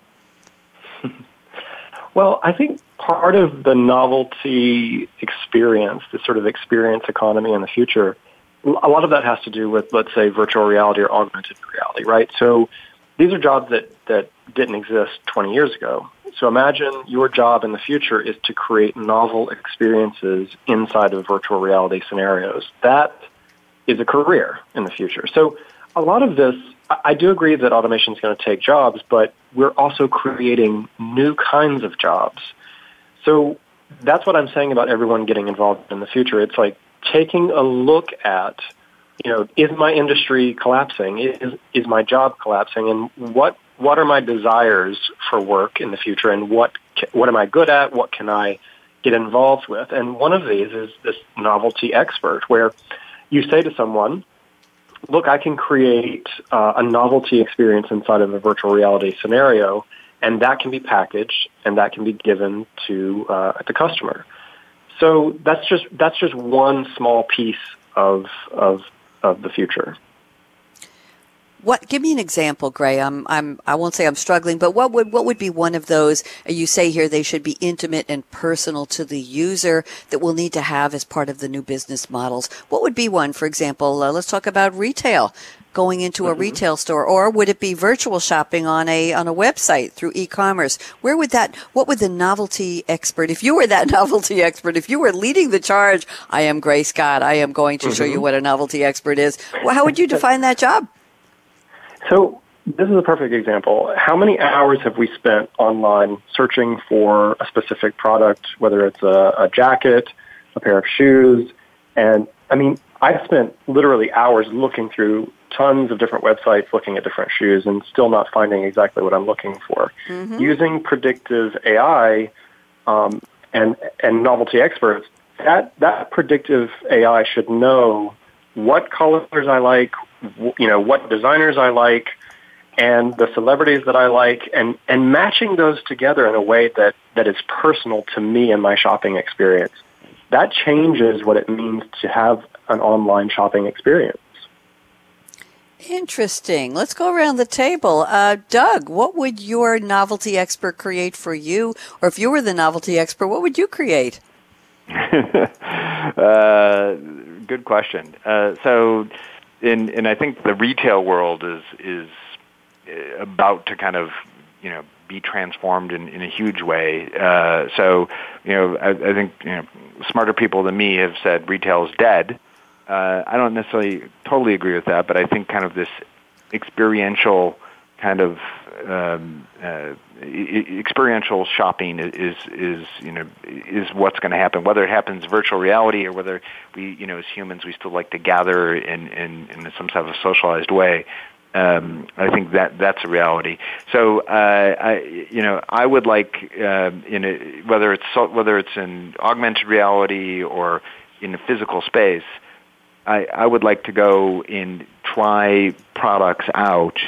*laughs* well, I think part of the novelty experience, the sort of experience economy in the future, a lot of that has to do with, let's say, virtual reality or augmented reality, right? So these are jobs that, that didn't exist 20 years ago. So imagine your job in the future is to create novel experiences inside of virtual reality scenarios. That is a career in the future. So a lot of this, I do agree that automation is going to take jobs, but we're also creating new kinds of jobs. So that's what I'm saying about everyone getting involved in the future. It's like taking a look at, you know, is my industry collapsing? Is, is my job collapsing? And what what are my desires for work in the future and what what am I good at? What can I get involved with? And one of these is this novelty expert where you say to someone, look, I can create uh, a novelty experience inside of a virtual reality scenario and that can be packaged and that can be given to uh, the customer. So that's just that's just one small piece of of of the future. What? Give me an example, Gray. I'm, I'm, I won't say I'm struggling, but what would, what would be one of those? You say here they should be intimate and personal to the user that we'll need to have as part of the new business models. What would be one? For example, uh, let's talk about retail. going into a mm-hmm. retail store, or would it be virtual shopping on a on a website through e-commerce? Where would that? What would the novelty expert, if you were that *laughs* novelty expert, if you were leading the charge, I am Gray Scott. I am going to mm-hmm. show you mm-hmm. what a novelty expert is. Well, how would you define that job? So this is a perfect example. How many hours have we spent online searching for a specific product, whether it's a, a jacket, a pair of shoes? And I mean, I've spent literally hours looking through tons of different websites looking at different shoes and still not finding exactly what I'm looking for. Mm-hmm. Using predictive AI um, and and novelty experts, that that predictive AI should know what colors I like, you know, what designers I like, and the celebrities that I like and, and matching those together in a way that, that is personal to me and my shopping experience. That changes what it means to have an online shopping experience. Interesting. Let's go around the table. Uh, Doug, what would your novelty expert create for you? Or if you were the novelty expert, what would you create? *laughs* uh, good question. Uh, so, in, in I think the retail world is is uh, about to kind of you know be transformed in, in a huge way. Uh, so you know I, I think you know smarter people than me have said retail is dead. Uh, I don't necessarily totally agree with that, but I think kind of this experiential kind of um, uh, experiential shopping is is you know is what's going to happen. Whether it happens virtual reality or whether we you know as humans we still like to gather in in, in some sort of socialized way um, I think that that's a reality. So, uh, I, you know, I would like uh, in a, whether it's whether it's in augmented reality or in a physical space, I, I would like to go and try products out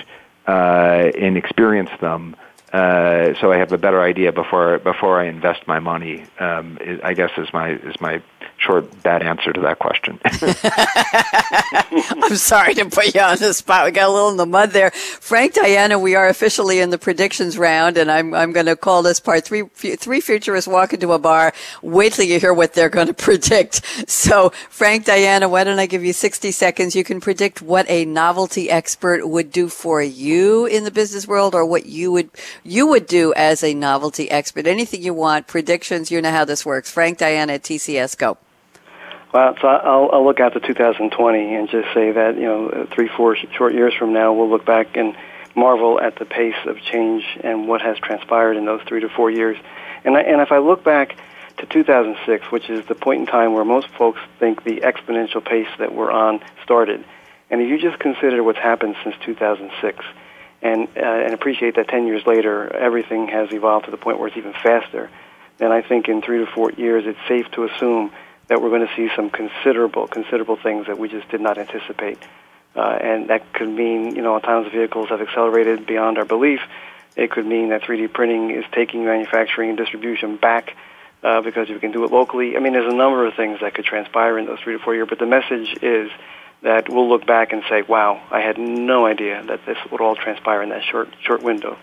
uh, and experience them. Uh, so I have a better idea before before I invest my money. Um, I guess is my is my short, bad answer to that question. *laughs* *laughs* I'm sorry to put you on the spot. We got a little in the mud there. Frank, Diana, we are officially in the predictions round, and I'm, I'm going to call this part three, three futurists walk into a bar. Wait till you hear what they're going *laughs* to predict. So, Frank, Diana, why don't I give you 60 seconds? You can predict what a novelty expert would do for you in the business world or what you would, you would do as a novelty expert. Anything you want, predictions, you know how this works. Frank, Diana at TCS, go. Well, so I'll, I'll look out to 2020 and just say that you know three, four short years from now, we'll look back and marvel at the pace of change and what has transpired in those three to four years. And I, and if I look back to 2006, which is the point in time where most folks think the exponential pace that we're on started, and if you just consider what's happened since 2006, and uh, and appreciate that 10 years later everything has evolved to the point where it's even faster, then I think in three to four years it's safe to assume that we're going to see some considerable, considerable things that we just did not anticipate. Uh, and that could mean, you know, autonomous vehicles have accelerated beyond our belief. It could mean that 3D printing is taking manufacturing and distribution back uh, because we can do it locally. I mean, there's a number of things that could transpire in those three to four years, but the message is that we'll look back and say, wow, I had no idea that this would all transpire in that short, short window.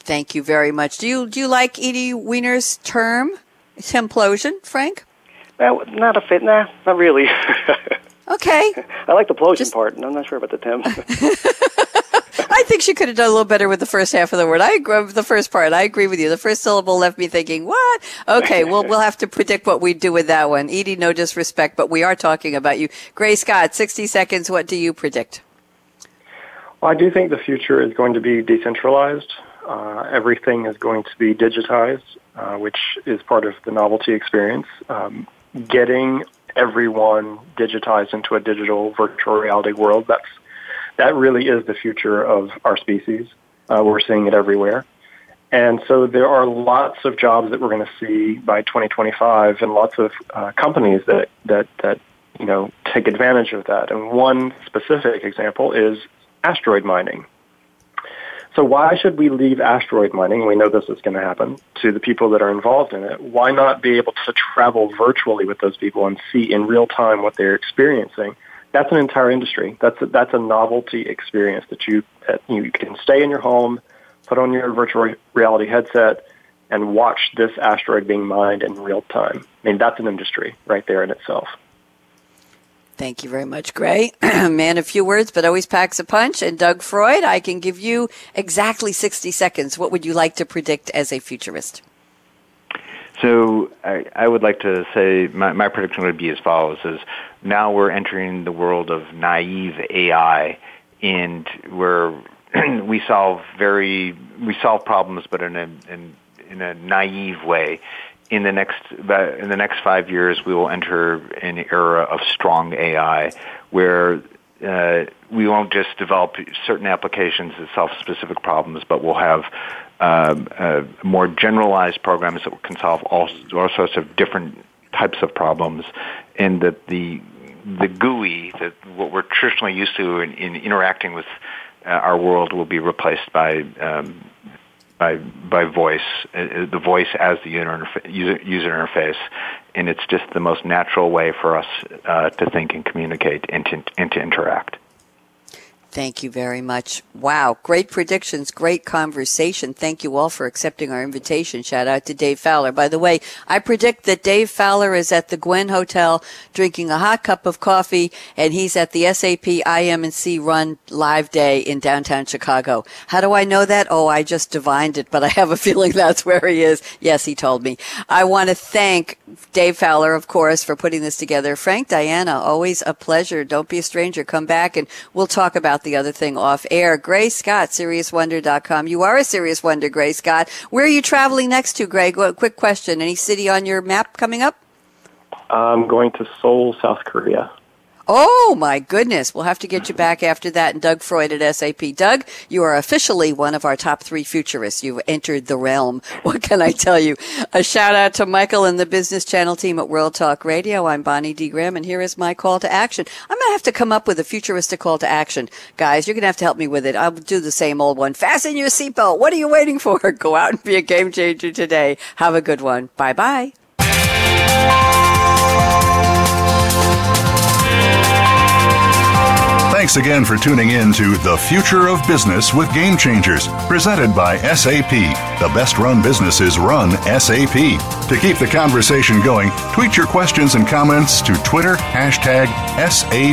Thank you very much. Do you, do you like Edie Weiner's term, implosion, Frank? Well, not a fit. Nah, not really. *laughs* okay. I like the plosion Just... part, and I'm not sure about the Tim. *laughs* I think she could have done a little better with the first half of the word. I agree with the first part. I agree with you. The first syllable left me thinking, "What?" Okay, well, we'll have to predict what we do with that one. Edie, no disrespect, but we are talking about you. Gray Scott, sixty seconds. What do you predict? Well, I do think the future is going to be decentralized. Uh, everything is going to be digitized, uh, which is part of the novelty experience. Um, getting everyone digitized into a digital virtual reality world. That's that really is the future of our species. Uh, we're seeing it everywhere. And so there are lots of jobs that we're going to see by 2025 and lots of uh, companies that, that, that, you know, take advantage of that. And one specific example is asteroid mining. So why should we leave asteroid mining? We know this is going to happen to the people that are involved in it. Why not be able to travel virtually with those people and see in real time what they're experiencing? That's an entire industry. That's a, that's a novelty experience that you that you can stay in your home, put on your virtual reality headset, and watch this asteroid being mined in real time. I mean, that's an industry right there in itself. Thank you very much, Gray. *clears throat* Man, a few words, but always packs a punch. And Doug Freud, I can give you exactly 60 seconds. What would you like to predict as a futurist? So I, I would like to say my, my prediction would be as follows: is now we're entering the world of naive AI, and where *clears throat* we solve very we solve problems, but in a in, in a naive way in the next in the next five years, we will enter an era of strong AI, where uh, we won't just develop certain applications that solve specific problems, but we'll have um, uh, more generalized programs that can solve all, all sorts of different types of problems, and that the the GUI, that what we're traditionally used to in, in interacting with uh, our world, will be replaced by um, by by voice, uh, uh, the voice as the user, interfa- user, user interface, and it's just the most natural way for us uh, to think and communicate and to, and to interact. Thank you very much. Wow. Great predictions. Great conversation. Thank you all for accepting our invitation. Shout out to Dave Fowler. By the way, I predict that Dave Fowler is at the Gwen Hotel drinking a hot cup of coffee and he's at the SAP IM&C run live day in downtown Chicago. How do I know that? Oh, I just divined it, but I have a feeling *laughs* that's where he is. Yes, he told me. I want to thank Dave Fowler, of course, for putting this together. Frank, Diana, always a pleasure. Don't be a stranger. Come back and we'll talk about the other thing off air. Gray Scott, SeriousWonder.com. You are a serious wonder, Gray Scott. Where are you traveling next to, Greg? Well, quick question. Any city on your map coming up? I'm going to Seoul, South Korea. Oh my goodness. We'll have to get you back after that. And Doug Freud at SAP. Doug, you are officially one of our top three futurists. You've entered the realm. *laughs* What can I tell you? A shout out to Michael and the Business Channel team at World Talk Radio. I'm Bonnie D. Graham and here is my call to action. I'm going to have to come up with a futuristic call to action. Guys, you're going to have to help me with it. I'll do the same old one. Fasten your seatbelt. What are you waiting for? *laughs* Go out and be a game changer today. Have a good one. Bye bye. Thanks again for tuning in to The Future of Business with Game Changers, presented by SAP. The best run businesses run SAP. To keep the conversation going, tweet your questions and comments to Twitter hashtag SAPRADIO.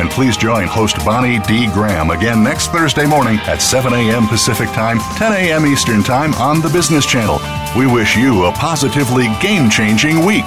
And please join host Bonnie D. Graham again next Thursday morning at 7 a.m. Pacific Time, 10 a.m. Eastern Time on the Business Channel. We wish you a positively game changing week.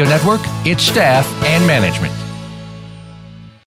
Radio Network, its staff, and management.